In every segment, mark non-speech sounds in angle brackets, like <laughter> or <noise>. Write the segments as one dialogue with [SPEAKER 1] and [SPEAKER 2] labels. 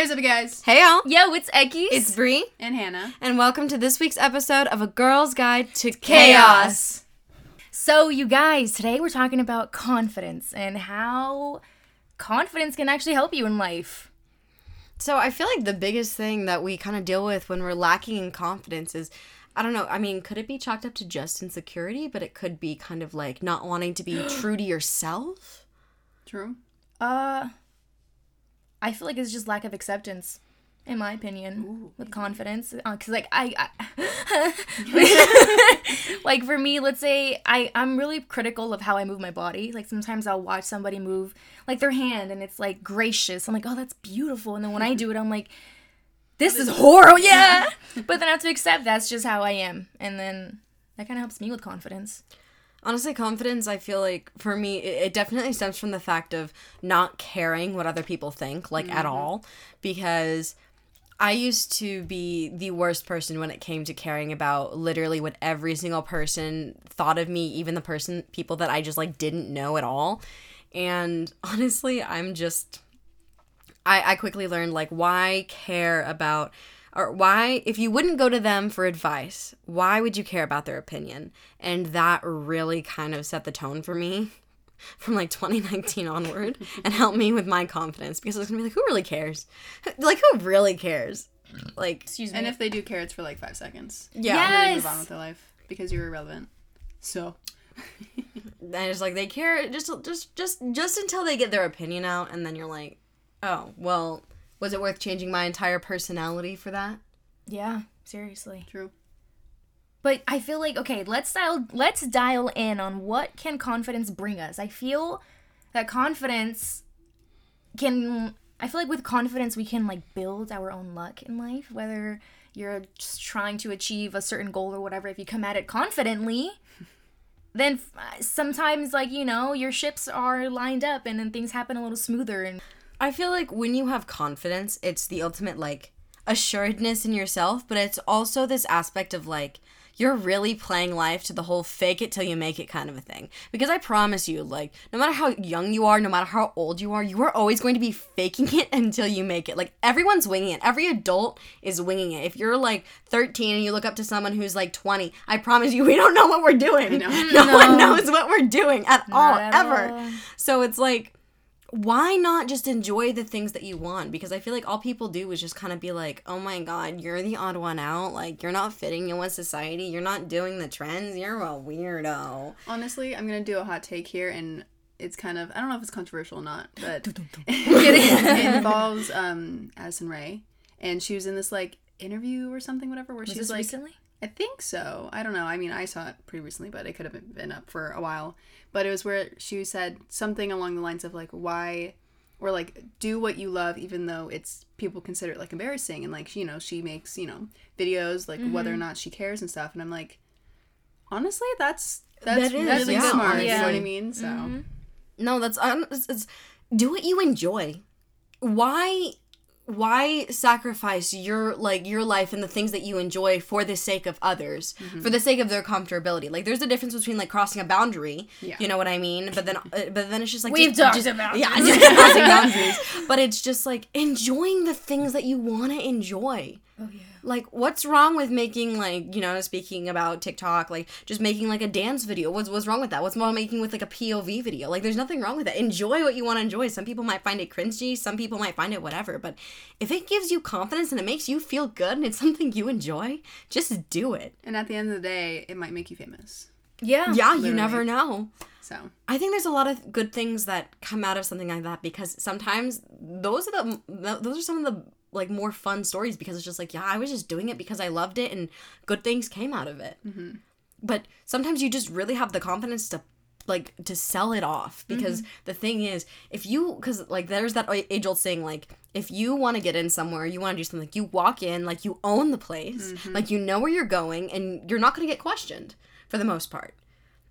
[SPEAKER 1] Hey, what's up, you guys?
[SPEAKER 2] Hey y'all,
[SPEAKER 3] Yo, it's Ekis.
[SPEAKER 2] it's Bree,
[SPEAKER 1] And Hannah.
[SPEAKER 2] and welcome to this week's episode of A Girl's Guide to
[SPEAKER 3] Chaos. So, you guys, today we're talking about confidence and how confidence can actually help you in life.
[SPEAKER 2] So I feel like the biggest thing that we kind of deal with when we're lacking in confidence is, I don't know. I mean, could it be chalked up to just insecurity? But it could be kind of like not wanting to be <gasps> true to yourself.
[SPEAKER 1] True.
[SPEAKER 3] Uh, I feel like it's just lack of acceptance, in my opinion, with confidence. Uh, because, like, I, I <laughs> like for me, let's say I I'm really critical of how I move my body. Like sometimes I'll watch somebody move like their hand, and it's like gracious. I'm like, oh, that's beautiful. And then when I do it, I'm like, this is horrible. <laughs> Yeah. but then I have to accept that's just how I am, and then that kind of helps me with confidence.
[SPEAKER 2] Honestly, confidence, I feel like for me, it, it definitely stems from the fact of not caring what other people think, like at mm-hmm. all. Because I used to be the worst person when it came to caring about literally what every single person thought of me, even the person, people that I just like didn't know at all. And <laughs> honestly, I'm just, I, I quickly learned like why care about or why if you wouldn't go to them for advice why would you care about their opinion and that really kind of set the tone for me <laughs> from like 2019 onward <laughs> and helped me with my confidence because I was gonna be like who really cares <laughs> like who really cares like
[SPEAKER 3] Excuse me.
[SPEAKER 1] And if they do care, it's for like five seconds.
[SPEAKER 2] yeah
[SPEAKER 1] They move on with their life because you're irrelevant. So,
[SPEAKER 2] and it's like they care just just just just until they get their opinion out and then you're like oh well was it worth changing my entire personality for that
[SPEAKER 3] yeah, seriously.
[SPEAKER 1] true.
[SPEAKER 3] But I feel like okay, let's dial let's dial in on what can confidence bring us. I feel that confidence can I feel like with confidence we can like build our own luck in life, whether you're just trying to achieve a certain goal or whatever. If you come at it confidently, then f- sometimes like, you know, your ships are lined up and then things happen a little smoother and
[SPEAKER 2] I feel like when you have confidence, it's the ultimate like assuredness in yourself, but it's also this aspect of like you're really playing life to the whole fake it till you make it kind of a thing. Because I promise you, like, no matter how young you are, no matter how old you are, you are always going to be faking <laughs> it until you make it. Like, everyone's winging it. Every adult is winging it. If you're like 13 and you look up to someone who's like 20, I promise you, we don't know what we're doing.
[SPEAKER 1] know.
[SPEAKER 2] No, one knows what we're doing at all,
[SPEAKER 3] at
[SPEAKER 2] ever.
[SPEAKER 3] all.
[SPEAKER 2] So it's like, why not just enjoy the things that you want? Because I feel like all people do is just kind of be like, oh my god, you're the odd one out. Like, you're not fitting in with society. You're not doing the trends. You're a weirdo.
[SPEAKER 1] Honestly, I'm going to do a hot take here, and it's kind of, I don't know if it's controversial or not, but <laughs> it involves um, Addison Rae. And she was in this like interview or something, whatever, where
[SPEAKER 3] Was
[SPEAKER 1] she
[SPEAKER 3] this
[SPEAKER 1] was like,
[SPEAKER 3] recently?
[SPEAKER 1] I think so. I don't know. I mean, I saw it pretty recently, but it could have been up for a while. But it was where she said something along the lines of like, why, or like, do what you love, even though it's people consider it like embarrassing. And like, you know, she makes, you know, videos like whether or not she cares and stuff. And I'm like, honestly, that's, that's
[SPEAKER 2] That is,
[SPEAKER 1] really
[SPEAKER 2] yeah,
[SPEAKER 1] smart. You know what I mean? So,
[SPEAKER 2] No, that's um, it's, it's do what you enjoy. Why why sacrifice your like your life and the things that you enjoy for the sake of others for the sake of their comfortability? Like there's a difference between like crossing a boundary
[SPEAKER 1] Yeah.
[SPEAKER 2] you know what i mean? But then uh, but then it's just like
[SPEAKER 3] We've
[SPEAKER 2] just,
[SPEAKER 3] talked
[SPEAKER 2] just-
[SPEAKER 3] about
[SPEAKER 2] yeah <laughs> crossing boundaries. But it's just like enjoying the things that you want to enjoy.
[SPEAKER 3] Oh yeah.
[SPEAKER 2] Like what's wrong with making like you know speaking about tiktok like just making like a dance video? What's what's wrong with that? What's wrong with making with like a pov video? Like there's nothing wrong with that enjoy what you want to enjoy. Some people might find it cringy. Some people might find it whatever. But if it gives you confidence and it makes you feel good and it's something you enjoy just do it.
[SPEAKER 1] And at the end of the day, it might make you famous.
[SPEAKER 3] Yeah.
[SPEAKER 2] yeah you never know.
[SPEAKER 1] So,
[SPEAKER 2] I think there's a lot of good things that come out of something like that because sometimes those are the those are some of the like more fun stories because it's just like yeah I was just doing it because I loved it and good things came out of it. Mm-hmm. But sometimes you just really have the confidence to like to sell it off because mm-hmm. the thing is if you because like there's that age old saying like if you want to get in somewhere you want to do something like you walk in like you own the place mm-hmm. like you know where you're going and you're not going to get questioned for the most part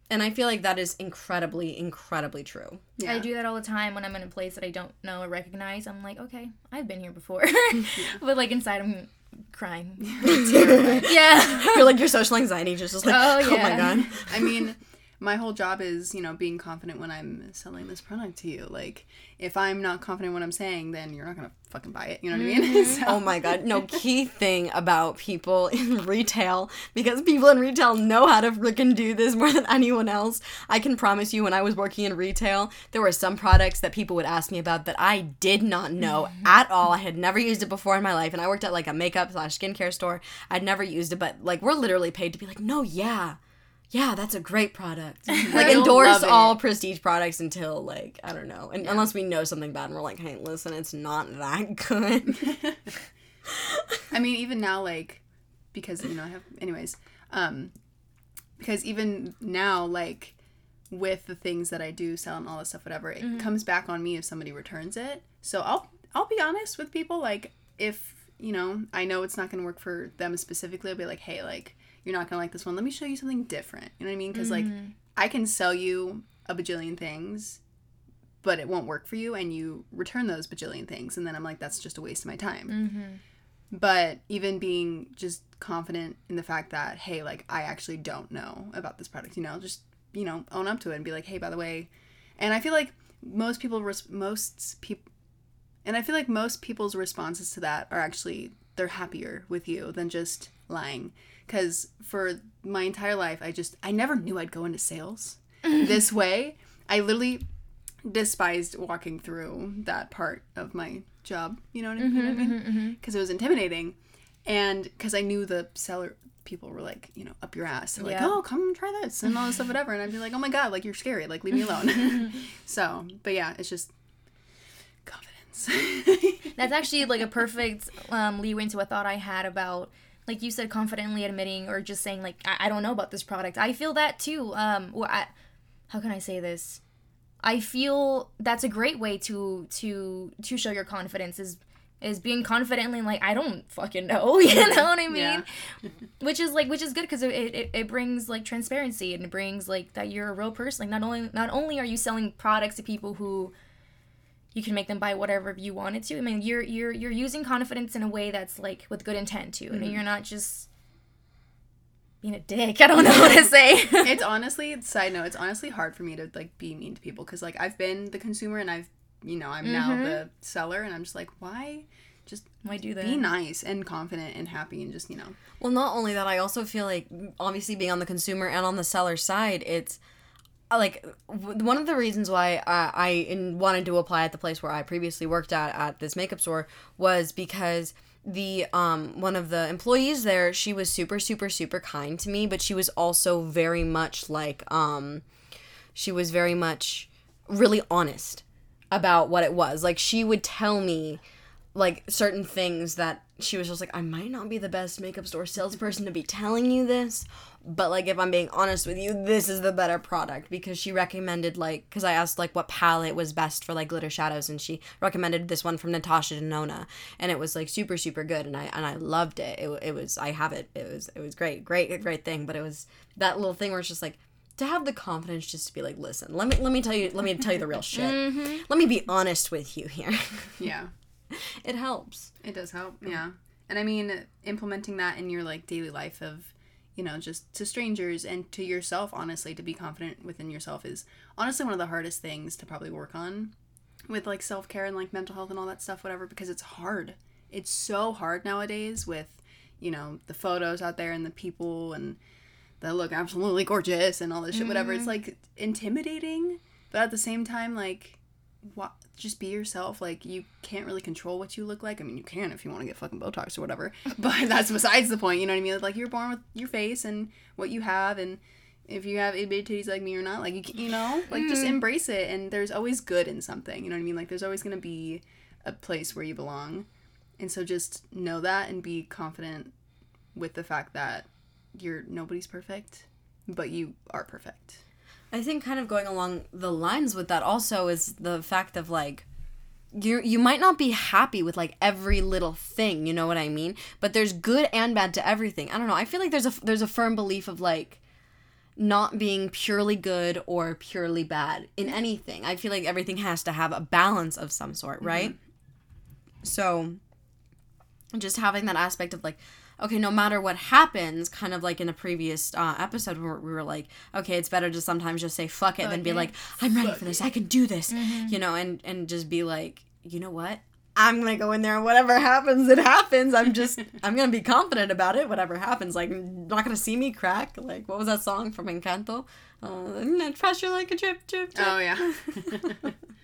[SPEAKER 2] and i feel like that is incredibly incredibly true
[SPEAKER 1] yeah.
[SPEAKER 3] I do that all the time when I'm in a place that I don't know or recognize. I'm like, okay, I've been here before. <laughs> but like inside I'm crying. <laughs> yeah. <laughs>
[SPEAKER 2] you're like your social anxiety just, just like
[SPEAKER 3] Oh,
[SPEAKER 2] oh, my god
[SPEAKER 1] I mean, my whole job is, you know, being confident when I'm selling this product to you. Like, if I'm not confident what I'm saying, then you're not gonna fucking buy it. You know what I mean? <laughs> Mm-hmm. so,
[SPEAKER 2] Oh my god. No, key thing about people <laughs> in retail, because people in retail know how to freaking do this more than anyone else. I can promise you, when I was working in retail, there were some products that people would ask me about that I did not know mm-hmm. at all. I had never used it before in my life. And I worked at like a makeup slash skincare store. I'd never used it, but like we're literally paid to be like, no, yeah. Yeah, that's a great product. <laughs> Like endorse all prestige products until like I don't know, and unless we know something bad and we're like, hey, listen, it's not that <laughs> good. <laughs>
[SPEAKER 1] I mean, even now, like, because you know, I have, anyways, um, because even now, like, with the things that I do sell and all this stuff, whatever, it comes back on me if somebody returns it. So I'll, I'll be honest with people, like, if you know, I know it's not gonna work for them specifically, I'll be like, hey, like, you're not gonna like this one. Let me show you something different. You know what I mean? Because like, mm-hmm. I can sell you a bajillion things. But it won't work for you, and you return those bajillion things, and then I'm like, that's just a waste of my time mm-hmm. but even being just confident in the fact that hey like i actually don't know about this product you know just you know own up to it and be like hey by the way and i feel like most people res- most people and i feel like most people's responses to that are actually they're happier with you than just lying because for my entire life i just i never knew i'd go into sales <laughs> this way i literally despised walking through that part of my job. You know what I mean? Mm-hmm, mm-hmm, mm-hmm. Because it was intimidating, and because I knew the seller people were like, you know, up your ass. They're like,
[SPEAKER 3] Yeah.
[SPEAKER 1] oh, come try this and all this stuff, whatever. And I'd be like, oh my god, like you're scary. Like leave me alone. <laughs> <laughs> so, but yeah, it's just confidence.
[SPEAKER 3] That's actually like a perfect um, leeway into a thought I had about, like you said, confidently admitting or just saying like I, I don't know about this product. I feel that too. Um, well, I, how can I say this? I feel that's a great way to to to show your confidence is is being confidently like I don't fucking know. <laughs> You know what I mean?
[SPEAKER 1] Yeah. <laughs>
[SPEAKER 3] which is like which is good because it, it, it brings like transparency and it brings like that you're a real person. Like not only not only are you selling products to people who you can make them buy whatever you wanted to. I mean, you're you're you're using confidence in a way that's like with good intent too, and mm-hmm. you're not just being a dick. I don't know what to say. <laughs>
[SPEAKER 1] it's <laughs> honestly side note. It's honestly hard for me to like be mean to people because like I've been the consumer and I've you know I'm now mm-hmm. the seller and I'm just like why just
[SPEAKER 3] Why do that?
[SPEAKER 1] be nice and confident and happy and just you know
[SPEAKER 2] Well, not only that, I also feel like obviously being on the consumer and on the seller side, it's like one of the reasons why I, I wanted to apply at the place where I previously worked at at this makeup store was because the um one of the employees there she was super super super kind to me but she was also very much like um she was very much really honest about what it was. Like she would tell me like certain things that she was just like I might not be the best makeup store salesperson to be telling you this but like if I'm being honest with you this is the better product. Because she recommended like cuz I asked like what palette was best for like glitter shadows and she recommended this one from Natasha Denona and it was like super super good and I and I loved it. It, it was I have it. It was it was great. Great great thing but it was that little thing where it's just like to have the confidence just to be like listen let me let me tell you let me tell you the real shit. Mm-hmm. Let me be honest with you here. <laughs>
[SPEAKER 1] Yeah <laughs>
[SPEAKER 2] it helps
[SPEAKER 1] It does help, oh. yeah. And I mean, implementing that in your like daily life of, you know, just to strangers and to yourself, honestly, to be confident within yourself is honestly one of the hardest things to probably work on with like self care and like mental health and all that stuff, whatever, because it's hard. It's so hard nowadays with, you know, the photos out there and the people and that look absolutely gorgeous and all this shit, whatever. It's mm-hmm. like intimidating, but at the same time, like, what just be yourself like you can't really control what you look like. I mean you can if you want to get fucking botox or whatever <laughs> but that's besides the point you know what i mean? Like you're born with your face and what you have and if you have itty bitty titties like me or not like you, you know? Like just mm. embrace it and there's always good in something you know what i mean? Like there's always going to be a place where you belong. And so just know that and be confident with the fact that you're nobody's perfect but you are perfect
[SPEAKER 2] I think kind of going along the lines with that also is the fact of like you you might not be happy with like every little thing, you know what I mean? But there's good and bad to everything. I don't know. I feel like there's a there's a firm belief of like not being purely good or purely bad in anything. I feel like everything has to have a balance of some sort, right? Mm-hmm. So just having that aspect of like okay, no matter what happens, kind of like in a previous uh, episode where we were like, okay, it's better to sometimes just say fuck it than be
[SPEAKER 3] it.
[SPEAKER 2] like, I'm ready for this, I can do this, you know, and and just be like, you know what? I'm gonna go in there and whatever happens, it happens. I'm just, <laughs> I'm gonna be confident about it. Whatever happens, like, not gonna see me crack. Like, what was that song from Encanto? Uh, pressure like a drip, drip, drip.
[SPEAKER 1] Oh yeah. <laughs> <laughs>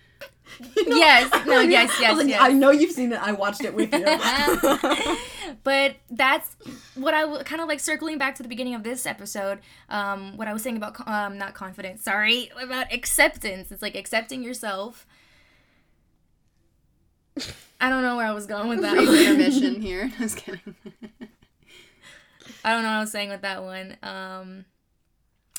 [SPEAKER 1] <laughs>
[SPEAKER 3] yes, no, yes, yes,
[SPEAKER 2] was like,
[SPEAKER 3] yes.
[SPEAKER 2] I know you've seen it. I watched it with you. <laughs>
[SPEAKER 3] but that's what I w- kind of like circling back to the beginning of this episode. Um, what I was saying about co- um, not confidence, sorry, about acceptance. It's like accepting yourself. I don't know where I was going with that.
[SPEAKER 1] Your
[SPEAKER 3] one.
[SPEAKER 1] mission <laughs> here. I was kidding.
[SPEAKER 3] I don't know what I was saying with that one. Um,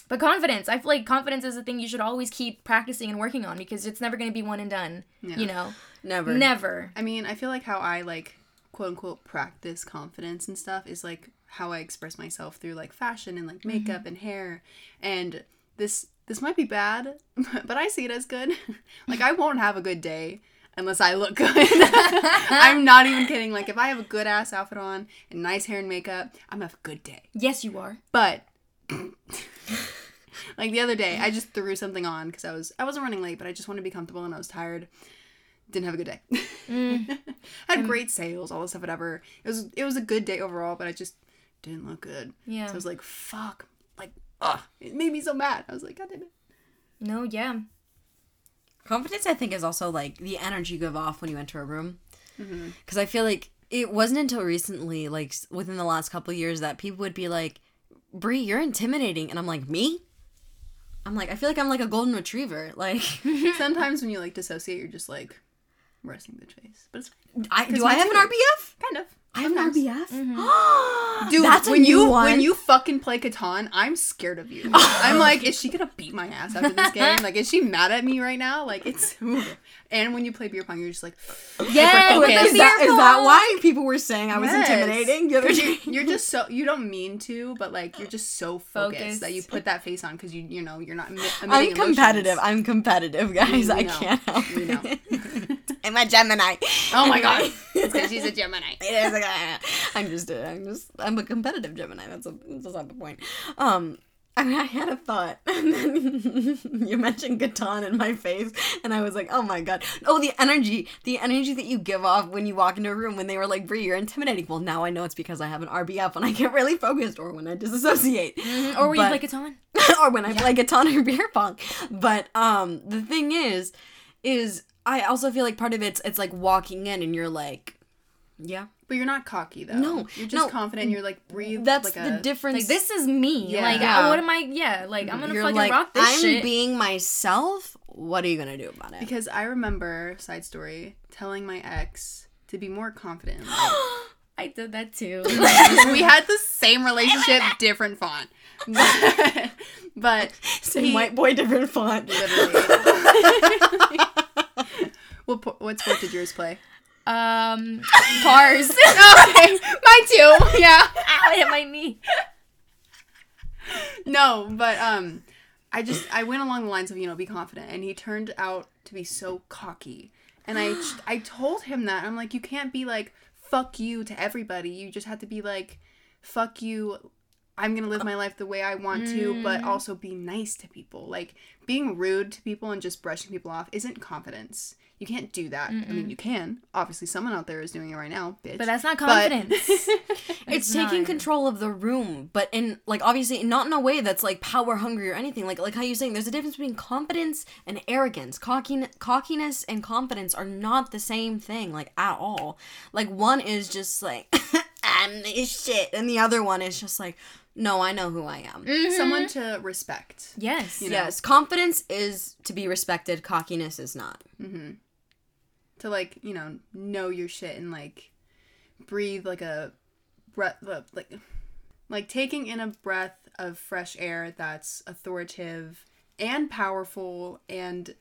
[SPEAKER 3] but confidence. I feel like confidence is a thing you should always keep practicing and working on because it's never going to be one and done.
[SPEAKER 1] Yeah.
[SPEAKER 3] You know,
[SPEAKER 2] Never.
[SPEAKER 3] never.
[SPEAKER 1] I mean, I feel like how I like quote unquote practice confidence and stuff is like how I express myself through like fashion and like mm-hmm. makeup and hair. And this this might be bad, <laughs> but I see it as good. <laughs> like I won't have a good day unless I look good. <laughs> I'm not even kidding. Like if I have a good ass outfit on and nice hair and makeup, I'm gonna have a good day.
[SPEAKER 3] Yes, you are.
[SPEAKER 1] But <laughs> like the other day, I just threw something on because I was I wasn't running late, but I just wanted to be comfortable and I was tired. Didn't have a good day. <laughs> Had great sales, all this stuff, whatever. It was it was a good day overall, but I just didn't look good.
[SPEAKER 3] Yeah.
[SPEAKER 1] So I was like, fuck, like, ugh, it made me so mad. I was like, God damn it.
[SPEAKER 3] No, yeah.
[SPEAKER 2] Confidence, I think, is also like the energy you give off when you enter a room.
[SPEAKER 1] Mm-hmm.
[SPEAKER 2] Because I feel like it wasn't until recently, like within the last couple of years, that people would be like, Brie, you're intimidating. And I'm like, me? I'm like, I feel like I'm like a golden retriever. <laughs> Like, <laughs>
[SPEAKER 1] Sometimes when you like dissociate, you're just like resting the chase. but it's.
[SPEAKER 2] I, do I have an. RBF?
[SPEAKER 1] kind of.
[SPEAKER 2] I have an. RBF?
[SPEAKER 1] Dude,
[SPEAKER 2] That's
[SPEAKER 1] when you
[SPEAKER 2] one.
[SPEAKER 1] when you fucking play Catan, I'm scared of you. <laughs> I'm like, is she gonna beat my ass after this game? Like, is she mad at me right now? Like, it's. <laughs> And when you play beer pong, you're just like, <gasps>
[SPEAKER 3] Yes,
[SPEAKER 1] Okay.
[SPEAKER 2] Is that, is that why people were saying I was
[SPEAKER 1] Yes.
[SPEAKER 2] intimidating the other
[SPEAKER 1] 'Cause
[SPEAKER 2] day?
[SPEAKER 1] you- You're just <laughs> so you don't mean to, but like you're just so focused,
[SPEAKER 3] Focused.
[SPEAKER 1] that you put that face on because you you know you're not.
[SPEAKER 2] I'm competitive.
[SPEAKER 1] emotions.
[SPEAKER 2] I'm competitive, guys. I can't help
[SPEAKER 1] We know.
[SPEAKER 2] I'm a Gemini.
[SPEAKER 1] Oh my god, because <laughs> she's a Gemini. <laughs>
[SPEAKER 2] It is a. I'm just, a, I'm just, I'm a competitive Gemini. That's a, that's not the point. Um, I mean, I had a thought, <laughs> and then you mentioned Catan in my face, and I was like, oh my god. Oh, the energy, the energy that you give off when you walk into a room. When they were like, Brie, you're intimidating. Well, now I know it's because I have an RBF when I get really focused, or when I disassociate,
[SPEAKER 3] Or when you
[SPEAKER 2] But-
[SPEAKER 3] play Catan.
[SPEAKER 2] or when I play Catan or beer pong. But um, the thing is, is I also feel like part of it's it's like walking in and you're like, yeah,
[SPEAKER 1] But you're not cocky though.
[SPEAKER 2] No,
[SPEAKER 1] you're just
[SPEAKER 2] no.
[SPEAKER 1] confident. You're like breathe.
[SPEAKER 2] that's
[SPEAKER 1] like
[SPEAKER 2] the
[SPEAKER 1] a,
[SPEAKER 2] difference.
[SPEAKER 3] Like this is me.
[SPEAKER 1] Yeah.
[SPEAKER 3] Like
[SPEAKER 2] Yeah.
[SPEAKER 3] I- what am I? Yeah. Like I'm gonna
[SPEAKER 2] you're
[SPEAKER 3] fucking
[SPEAKER 2] like,
[SPEAKER 3] rock this
[SPEAKER 2] I'm
[SPEAKER 3] shit.
[SPEAKER 2] being myself. What are you gonna do about it?
[SPEAKER 1] Because I remember side story telling my ex to be more confident. <gasps>
[SPEAKER 3] I did that too. <laughs>
[SPEAKER 1] we had the same relationship, <laughs> different font. But, <laughs> but
[SPEAKER 2] Same
[SPEAKER 1] he-
[SPEAKER 2] white boy, different font.
[SPEAKER 1] literally. What po- what sport did yours play?
[SPEAKER 3] um, cars. <laughs>
[SPEAKER 1] okay, mine too. Yeah. <laughs>
[SPEAKER 3] Ow, I hit my knee.
[SPEAKER 1] No, but um, I just I went along the lines of you know be confident, and he turned out to be so cocky, and I I told him that I'm like you can't be like fuck you to everybody. You just have to be like fuck you. I'm gonna live my life the way I want to, but also be nice to people. Like being rude to people and just brushing people off isn't confidence. You can't do that. I mean, you can. Obviously, someone out there is doing it right now, bitch.
[SPEAKER 3] But that's not
[SPEAKER 1] But-
[SPEAKER 3] confidence. <laughs>
[SPEAKER 2] It's <laughs>
[SPEAKER 3] It's
[SPEAKER 2] taking control of the room, but in like obviously not in a way that's like power hungry or anything. Like like how you're saying, there's a difference between confidence and arrogance. Cockin- cockiness and confidence are not the same thing, like at all. Like one is just like <laughs> I'm this shit, and the other one is just like, no, I know who I am. Mm-hmm.
[SPEAKER 1] someone to respect.
[SPEAKER 3] yes.
[SPEAKER 1] know.
[SPEAKER 2] Yes, confidence is to be respected. Cockiness is not. Mm-hmm.
[SPEAKER 1] To like you know know your shit and like breathe like a breath like like taking in a breath of fresh air that's authoritative and powerful and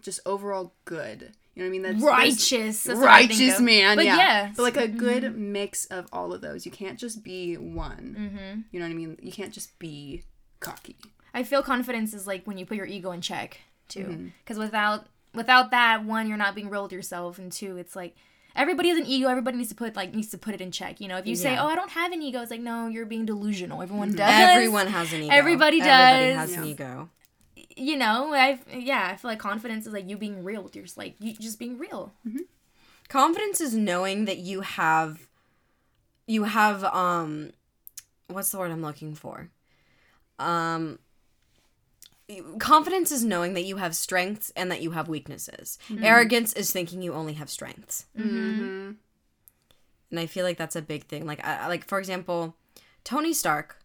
[SPEAKER 1] just overall good you know what i mean that's
[SPEAKER 3] Righteous. That's what I think
[SPEAKER 1] righteous man
[SPEAKER 3] But
[SPEAKER 1] yeah.
[SPEAKER 3] yeah.
[SPEAKER 1] but like a good mix of all of those you can't just be one mm-hmm. you know what i mean you can't just be cocky
[SPEAKER 3] I feel confidence is like when you put your ego in check too.
[SPEAKER 1] Mm-hmm.
[SPEAKER 3] Because without without that, one, you're not being real with yourself, and two, it's like everybody has an ego. Everybody needs to put like needs to put it in check. You know, if you say, "Oh, I don't have an ego," it's like, no, you're being delusional. Everyone does.
[SPEAKER 2] Everyone has an ego.
[SPEAKER 3] Everybody does.
[SPEAKER 2] Everybody
[SPEAKER 3] does.
[SPEAKER 2] has an ego.
[SPEAKER 3] You know, I yeah, I feel like confidence is like you being real with your like you just being real.
[SPEAKER 2] Confidence is knowing that you have you have um what's the word I'm looking for? Um confidence is knowing that you have strengths and that you have weaknesses. Arrogance is thinking you only have strengths.
[SPEAKER 1] Mm-hmm.
[SPEAKER 2] And I feel like that's a big thing. Like I, like for example, Tony Stark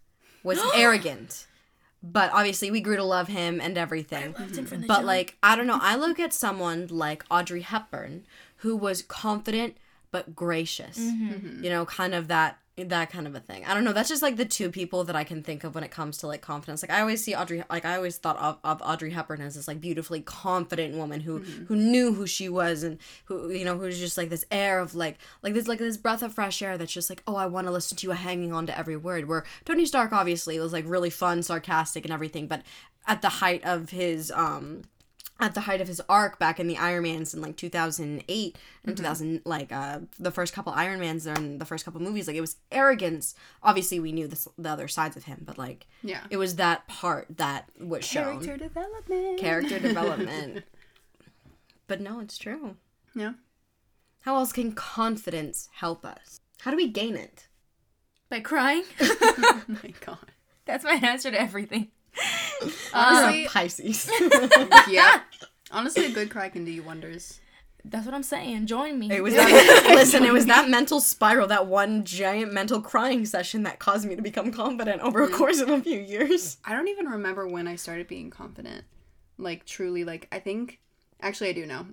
[SPEAKER 2] was <gasps> arrogant. But obviously we grew to love him and everything. But like I don't know, I look at someone like Audrey Hepburn who was confident but gracious. You know, kind of that that kind of a thing. I don't know. That's just like the two people that I can think of when it comes to like confidence. Like I always see Audrey like I always thought of, of Audrey Hepburn as this like beautifully confident woman who who knew who she was and who you know who was just like this air of like like this like this breath of fresh air that's just like oh I want to listen to you hanging on to every word. Where Tony Stark obviously was like really fun, sarcastic and everything, but at the height of his um at the height of his arc back in the Iron Mans in like 2008 and 2000 like uh the first couple Iron Mans and the first couple movies like it was arrogance obviously we knew this, the other sides of him but like
[SPEAKER 1] Yeah.
[SPEAKER 2] it was that part that was shown
[SPEAKER 1] Character development.
[SPEAKER 2] character <laughs> development but no it's true
[SPEAKER 1] Yeah.
[SPEAKER 2] how else can confidence help us how do we gain it
[SPEAKER 3] By crying,
[SPEAKER 1] Oh <laughs> <laughs> my god.
[SPEAKER 3] that's my answer to everything. <laughs>
[SPEAKER 1] Honestly,
[SPEAKER 2] Pisces <laughs> <laughs>
[SPEAKER 1] yeah. Honestly, a good cry can do you wonders.
[SPEAKER 3] That's what I'm saying. Join me.
[SPEAKER 2] It was that listen, it was that mental spiral, that one giant mental crying session that caused me to become confident over a course of a few years.
[SPEAKER 1] I don't even remember when I started being confident. Like truly, like I think. Actually, I do know.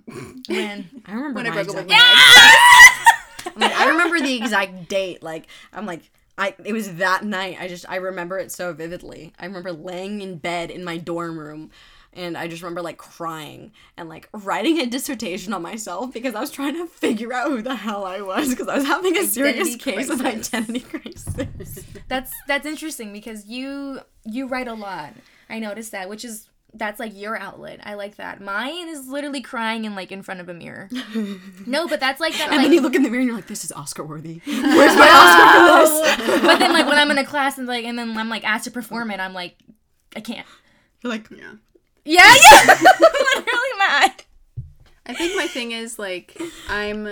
[SPEAKER 3] when
[SPEAKER 2] I remember
[SPEAKER 1] when I broke up with my ex.
[SPEAKER 2] I'm like, I remember the exact date. Like I'm like I it was that night. I just I remember it so vividly. I remember laying in bed in my dorm room and I just remember like crying and like writing a dissertation on myself because I was trying to figure out who the hell I was because I was having a serious
[SPEAKER 1] Identity
[SPEAKER 2] case of identity crisis. <laughs>
[SPEAKER 3] that's that's interesting because you you write a lot. I noticed that, which is that's like your outlet. I like that. Mine is literally crying in like in front of a mirror. <laughs> no, but that's like that.
[SPEAKER 2] And
[SPEAKER 3] Like,
[SPEAKER 2] then you look in the mirror and you're like, this is Oscar worthy. <laughs> Where's my Oscar?
[SPEAKER 3] But then like when I'm in a class and like and then I'm like asked to perform it, I'm like, I can't.
[SPEAKER 2] You're like,
[SPEAKER 1] Yeah.
[SPEAKER 3] Yeah, yeah. <laughs> literally mad.
[SPEAKER 1] I think my thing is like I'm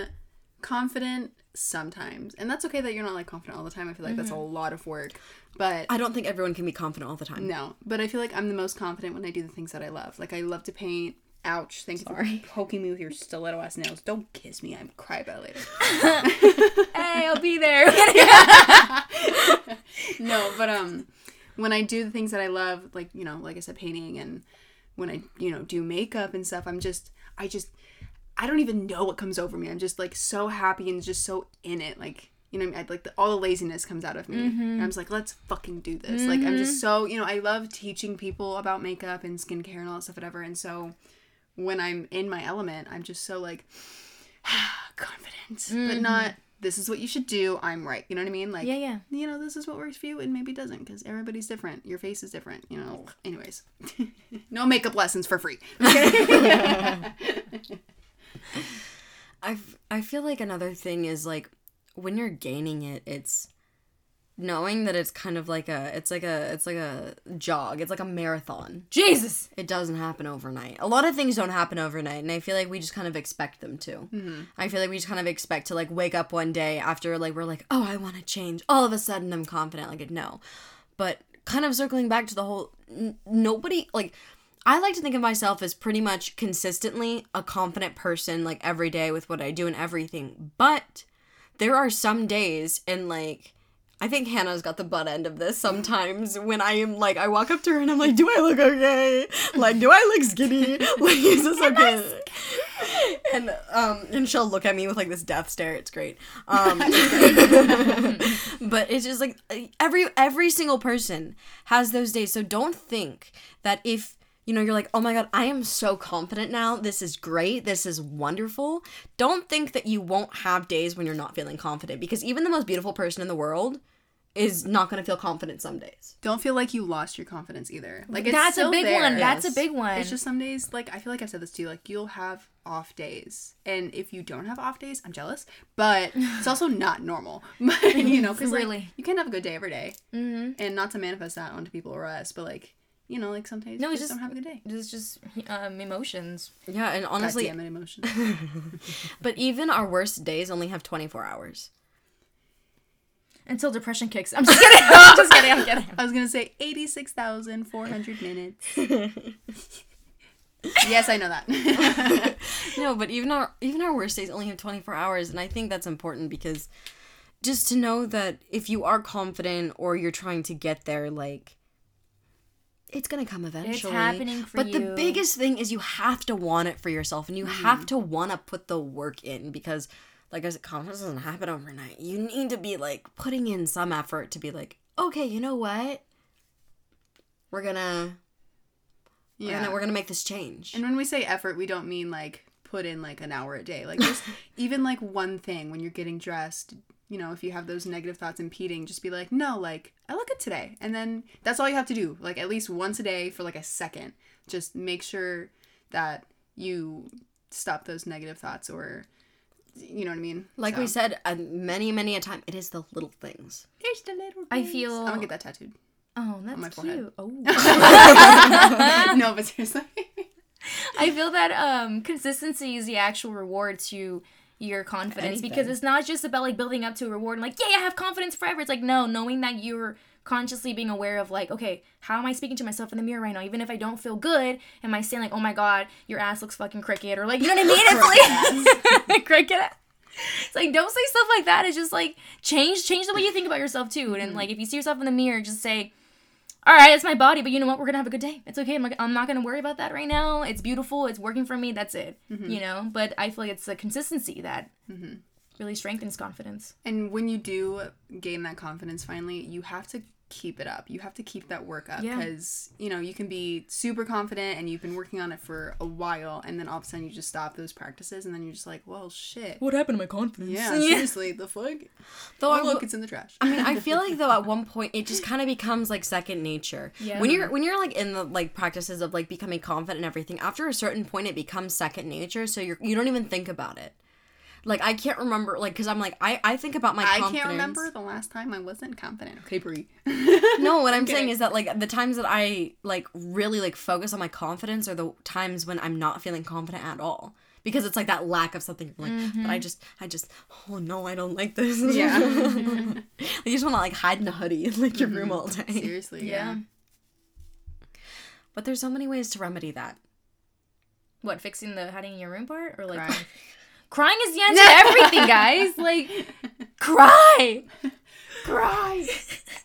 [SPEAKER 1] confident sometimes, and that's okay that you're not like confident all the time. I feel like that's a mm-hmm. lot of work, but
[SPEAKER 2] I don't think everyone can be confident all the time.
[SPEAKER 1] no. But I feel like I'm the most confident when I do the things that I love. Like I love to paint. Ouch! Thank you
[SPEAKER 2] Sorry.
[SPEAKER 1] for poking me with your stiletto ass nails. Don't kiss me. I'm cry about it later. <laughs>
[SPEAKER 3] Hey, I'll be there. <laughs>
[SPEAKER 1] no, but um, when I do the things that I love, like you know, like I said, painting, and when I you know do makeup and stuff, I'm just, I just, I don't even know what comes over me. I'm just like so happy and just so in it, like you know, I, like the, all the laziness comes out of me. And I'm just like, let's fucking do this. Like I'm just so you know, I love teaching people about makeup and skincare and all that stuff, whatever. And so when I'm in my element, I'm just so like <sighs> confident, but mm-hmm. not. This is what you should do. I'm right. You know what I mean? Like,
[SPEAKER 3] yeah, yeah.
[SPEAKER 1] you know, this is what works for you and maybe doesn't because everybody's different. Your face is different, you know. Anyways, <laughs> no makeup lessons for free. <laughs> <laughs>
[SPEAKER 2] I I feel like another thing is like when you're gaining it, it's knowing that it's kind of like a it's like a it's like a jog. It's like a marathon.
[SPEAKER 3] Jesus.
[SPEAKER 2] It doesn't happen overnight. A lot of things don't happen overnight, and I feel like we just kind of expect them to. Mm-hmm. I feel like we just kind of expect to like wake up one day after like we're like, oh, I want to change. All of a sudden, I'm confident. Like, no, but kind of circling back to the whole n- nobody like. I like to think of myself as pretty much consistently a confident person, like every day with what I do and everything. But there are some days, and like, I think Hannah's got the butt end of this sometimes when I am like, I walk up to her and I'm like, do I look okay? Like, do I look skinny? <laughs> Like, is this okay? And um, and she'll look at me with like this death stare. It's great. <laughs> Um, <laughs> but it's just like every every single person has those days. So don't think that if you know you're like, oh my god, I am so confident now. This is great. This is wonderful. Don't think that you won't have days when you're not feeling confident because even the most beautiful person in the world is not going to feel confident some days.
[SPEAKER 1] Don't feel like you lost your confidence either. Like it's
[SPEAKER 3] That's a big
[SPEAKER 1] there.
[SPEAKER 3] one. That's a big one.
[SPEAKER 1] It's just some days, like I feel like I've said this to you. Like you'll have off days, and if you don't have off days, I'm jealous. But <laughs> it's also not normal, <laughs> you know, because
[SPEAKER 3] Really.
[SPEAKER 1] like you can't have a good day every day.
[SPEAKER 3] Mhm.
[SPEAKER 1] and not to manifest that onto people or us, but like you know, like sometimes
[SPEAKER 3] No,
[SPEAKER 1] you
[SPEAKER 3] it's
[SPEAKER 1] just,
[SPEAKER 3] just-
[SPEAKER 1] don't have a good day.
[SPEAKER 3] It's just um, emotions.
[SPEAKER 2] Yeah, and honestly,
[SPEAKER 1] Honestly, damn it, emotions. <laughs> <laughs>
[SPEAKER 2] but even our worst days only have 24 hours.
[SPEAKER 3] Until depression kicks. I'm just kidding. I'm just kidding. I'm <laughs> kidding.
[SPEAKER 1] I was gonna say eighty-six thousand four hundred minutes. yes, I know that.
[SPEAKER 2] No, but even our even our worst days only have 24 hours and I think that's important because just to know that if you are confident or you're trying to get there like it's going to come eventually.
[SPEAKER 3] It's happening for you.
[SPEAKER 2] but the biggest thing is you have to want it for yourself and you mm-hmm. have to want to put the work in because like I said confidence doesn't happen overnight. You need to be like putting in some effort to be like, "Okay, you know what? We're going to we're
[SPEAKER 1] yeah.
[SPEAKER 2] gonna we're gonna make this change.
[SPEAKER 1] and when we say effort, we don't mean like put in like an hour a day. Like just <laughs> even like one thing when you're getting dressed. You know, if you have those negative thoughts impeding, just be like, no, like I look good today, and then that's all you have to do. Like at least once a day for like a second. Just make sure that you stop those negative thoughts, or you know what I mean.
[SPEAKER 2] Like
[SPEAKER 1] So.
[SPEAKER 2] we said uh, many, many a time, it is the little things.
[SPEAKER 1] It's the little
[SPEAKER 3] I feel-
[SPEAKER 1] I'm gonna get that tattooed.
[SPEAKER 3] Oh, that's
[SPEAKER 1] my forehead.
[SPEAKER 3] Oh. <laughs>
[SPEAKER 1] no, but seriously. <laughs>
[SPEAKER 3] I feel that um consistency is the actual reward to your confidence because it's not just about like building up to a reward and like, yeah, I have confidence forever. It's like no, knowing that you're consciously being aware of like, okay, how am I speaking to myself in the mirror right now? Even if I don't feel good, am I saying like, oh my god, your ass looks fucking cricket or like, you know what I mean? It's like cricket. <laughs> It's like don't say stuff like that. It's just like change change the way you think about yourself too. And mm. like if you see yourself in the mirror, just say, all right, it's my body, but you know what? We're gonna have a good day. It's okay. I'm not, I'm not gonna worry about that right now. It's beautiful. It's working for me. That's it. Mm-hmm. You know. But I feel like it's the consistency that mm-hmm. really strengthens confidence.
[SPEAKER 1] And when you do gain that confidence finally, you have to keep it up. You have to keep that work up
[SPEAKER 3] Yeah.
[SPEAKER 1] because, you know, you can be super confident and you've been working on it for a while and then all of a sudden you just stop those practices and then you're just like, well, shit.
[SPEAKER 3] What happened to my confidence?
[SPEAKER 1] Yeah, <laughs> seriously, the fuck?
[SPEAKER 2] Though
[SPEAKER 1] Oh,
[SPEAKER 2] I
[SPEAKER 1] look, it's in the trash.
[SPEAKER 2] I mean, I feel like though at one point it just <laughs> kind of becomes like second nature.
[SPEAKER 3] Yeah.
[SPEAKER 2] When you're when you're like in the like practices of like becoming confident and everything, after a certain point it becomes second nature. So you're you don't even think about it. Like I can't remember like because I'm like I I think about my
[SPEAKER 1] I
[SPEAKER 2] confidence.
[SPEAKER 1] can't remember the last time I wasn't confident. Okay, Brie. <laughs>
[SPEAKER 2] No, what I'm saying is that like the times that I like really like focus on my confidence are the times when I'm not feeling confident at all. Because it's like that lack of something like but I mm-hmm. just I just oh no, I don't like this.
[SPEAKER 1] Yeah. <laughs>
[SPEAKER 2] you just wanna like hide in a hoodie in like your room mm-hmm. all day.
[SPEAKER 1] Seriously,
[SPEAKER 3] Yeah.
[SPEAKER 1] yeah.
[SPEAKER 2] But there's so many ways to remedy that.
[SPEAKER 3] What fixing the hiding in your room part or like
[SPEAKER 1] Cry.
[SPEAKER 3] Crying is the answer to <laughs> everything, guys. Like <laughs> cry.
[SPEAKER 1] Cry.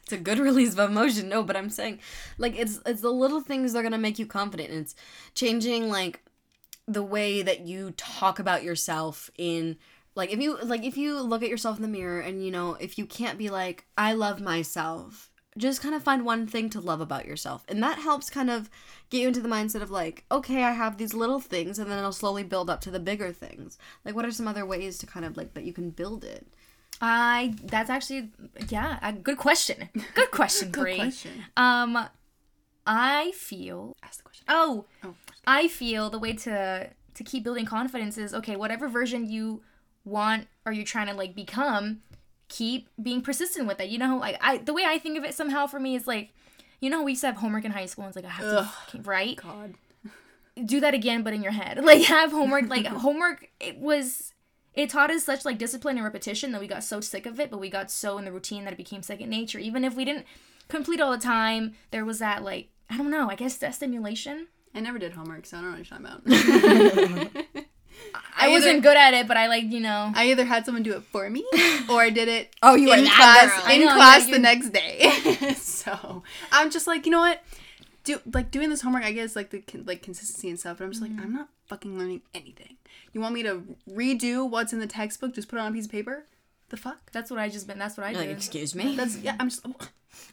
[SPEAKER 2] It's a good release of emotion. No, but I'm saying like it's it's the little things that are gonna make you confident. And it's changing like the way that you talk about yourself in like if you like if you look at yourself in the mirror and you know if you can't be like I love myself just kind of find one thing to love about yourself and that helps kind of get you into the mindset of like okay I have these little things and then it'll slowly build up to the bigger things like what are some other ways to kind of like that you can build it
[SPEAKER 3] I that's actually yeah, a good question. Good question, <laughs>
[SPEAKER 1] Good
[SPEAKER 3] Brie.
[SPEAKER 1] question.
[SPEAKER 3] Um I feel
[SPEAKER 1] Ask the question.
[SPEAKER 3] Oh,
[SPEAKER 1] Oh.
[SPEAKER 3] I feel the way to to keep building confidence is okay, whatever version you want or you're trying to like become, keep being persistent with it. You know, like I the way I think of it somehow for me is like, you know, we used to have homework in high school and it's like I have to
[SPEAKER 1] Ugh.
[SPEAKER 3] fucking- right?
[SPEAKER 1] God. <laughs>
[SPEAKER 3] Do that again but in your head. <laughs> Like have homework like <laughs> homework it was it taught us such like discipline and repetition that we got so sick of it, but we got so in the routine that it became second nature. Even if we didn't complete all the time, there was that like I don't know, I guess that stimulation.
[SPEAKER 1] I never did homework, so I don't know what you're talking about.
[SPEAKER 3] I, wasn't good at it, but I like you know.
[SPEAKER 1] I either had someone do it for me, <laughs> or I did it.
[SPEAKER 2] Oh, you were
[SPEAKER 1] in
[SPEAKER 2] that
[SPEAKER 1] class
[SPEAKER 2] girl.
[SPEAKER 1] in
[SPEAKER 3] know,
[SPEAKER 1] class
[SPEAKER 3] yeah,
[SPEAKER 1] the next day. <laughs> <laughs> so I'm just like, you know what? Do like doing this homework. I guess like the like consistency and stuff. But I'm just
[SPEAKER 3] Mm-hmm.
[SPEAKER 1] like, I'm not fucking learning anything. You want me to redo what's in the textbook? Just put it on a piece of paper? The fuck?
[SPEAKER 3] That's what I just been. That's what I
[SPEAKER 2] like
[SPEAKER 3] did.
[SPEAKER 2] excuse me
[SPEAKER 1] That's yeah. I'm just no.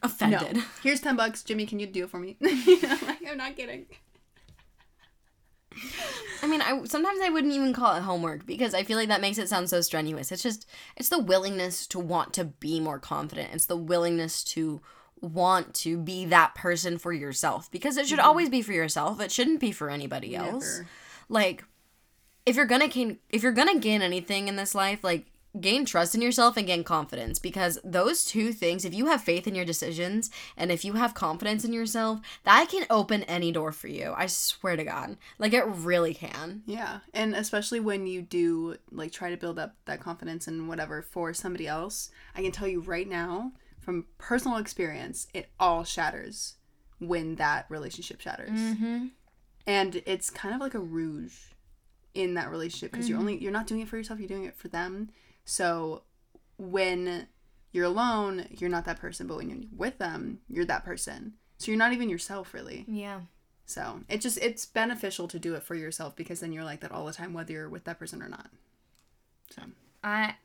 [SPEAKER 2] offended
[SPEAKER 1] Here's ten bucks, Jimmy. Can you do it for me? like, I'm not kidding.
[SPEAKER 2] I mean, I sometimes I wouldn't even call it homework because I feel like that makes it sound so strenuous. It's just it's the willingness to want to be more confident. It's the willingness to want to be that person for yourself because it should mm-hmm. always be for yourself. It shouldn't be for anybody else.
[SPEAKER 1] Never.
[SPEAKER 2] Like if you're going to gain if you're going to gain anything in this life, like gain trust in yourself and gain confidence because those two things if you have faith in your decisions and if you have confidence in yourself that can open any door for you i swear to god like it really can
[SPEAKER 1] Yeah, and especially when you do like try to build up that confidence and whatever for somebody else, I can tell you right now from personal experience, it all shatters when that relationship shatters.
[SPEAKER 3] Mm-hmm.
[SPEAKER 1] And it's kind of like a rouge in that relationship because you're only you're not doing it for yourself, you're doing it for them. So when you're alone, you're not that person, but when you're with them, you're that person. So you're not even yourself really.
[SPEAKER 3] Yeah.
[SPEAKER 1] So it just it's beneficial to do it for yourself because then you're like that all the time, whether you're with that person or not. So
[SPEAKER 3] I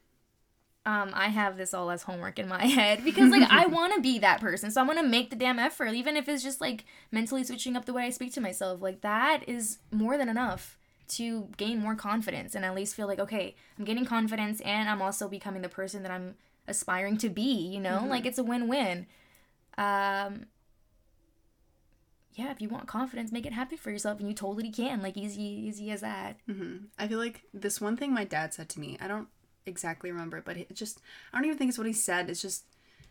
[SPEAKER 3] um I have this all as homework in my <laughs> head because like I <laughs> want to be that person. So I'm going to make the damn effort even if it's just like mentally switching up the way I speak to myself. Like that is more than enough to gain more confidence and at least feel like okay, I'm gaining confidence and I'm also becoming the person that I'm aspiring to be, you know? Like it's a win-win. Um yeah, if you want confidence, make it happen for yourself, and you totally can. Like easy, easy as that.
[SPEAKER 1] Mm-hmm. I feel like this one thing my dad said to me. I don't exactly remember, it, but it just I don't even think it's what he said. It's just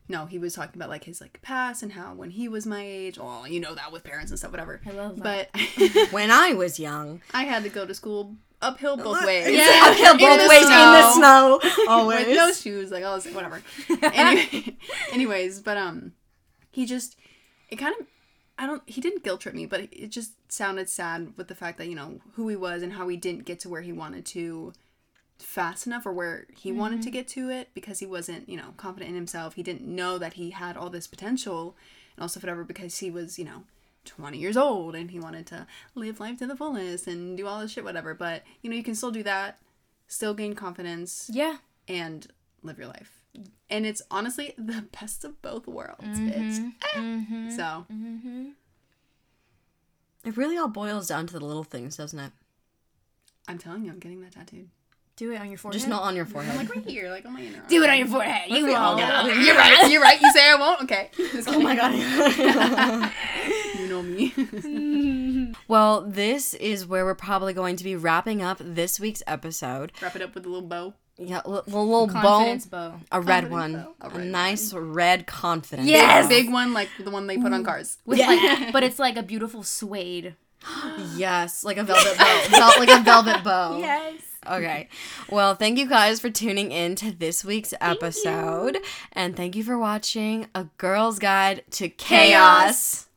[SPEAKER 1] no, he was talking about like his like past and how when he was my age, well, you know that with parents and stuff, whatever.
[SPEAKER 3] I love that.
[SPEAKER 1] But <laughs>
[SPEAKER 2] when i was young
[SPEAKER 1] I had to go to school uphill both ways.
[SPEAKER 2] yeah uphill both
[SPEAKER 1] the
[SPEAKER 2] ways in the
[SPEAKER 1] snow.
[SPEAKER 2] snow <laughs> always
[SPEAKER 1] with no shoes, like all this, whatever. anyway, <laughs> anyways, but um, he just it kind of I don't he didn't guilt trip me, but it just sounded sad with the fact that you know who he was and how he didn't get to where he wanted to fast enough or where he wanted to mm-hmm. get to it because he wasn't you know confident in himself. He didn't know that he had all this potential, and also whatever because he was you know. 20 years old and he wanted to live life to the fullest and do all this shit whatever but you know you can still do that still gain confidence
[SPEAKER 3] Yeah.
[SPEAKER 1] and live your life. And it's honestly <laughs> the best of both worlds. Mm-hmm. It's eh.
[SPEAKER 3] Mm-hmm.
[SPEAKER 1] so mm-hmm.
[SPEAKER 2] it really all boils down to the little things doesn't it
[SPEAKER 1] I'm telling you, I'm getting that tattooed.
[SPEAKER 3] Do it on your forehead.
[SPEAKER 2] just not on your forehead.
[SPEAKER 1] I'm like right here, like on my inner. <laughs>
[SPEAKER 3] Do it on your forehead. You
[SPEAKER 1] Okay, I'll
[SPEAKER 3] won't.
[SPEAKER 1] get it. You're right. You're right. You say I won't. Okay. <laughs>
[SPEAKER 2] oh my god <laughs>
[SPEAKER 1] You know me.
[SPEAKER 2] well this is where we're probably going to be wrapping up this week's episode
[SPEAKER 1] Wrap it up with a little bow.
[SPEAKER 2] yeah a little, little bow
[SPEAKER 3] Confidence bow.
[SPEAKER 2] a red
[SPEAKER 1] Confidence
[SPEAKER 2] one
[SPEAKER 1] bow. A
[SPEAKER 2] a,
[SPEAKER 1] red
[SPEAKER 2] nice red confidence
[SPEAKER 3] Yes!
[SPEAKER 1] Big one, like the one they put on cars.
[SPEAKER 3] With like, but it's like a beautiful suede. <gasps>
[SPEAKER 2] yes like a velvet bow Vel- like a velvet bow
[SPEAKER 3] Yes.
[SPEAKER 2] Okay. Well, thank you guys for tuning in to this week's episode. And thank you for watching A Girl's Guide to Chaos.
[SPEAKER 3] Chaos.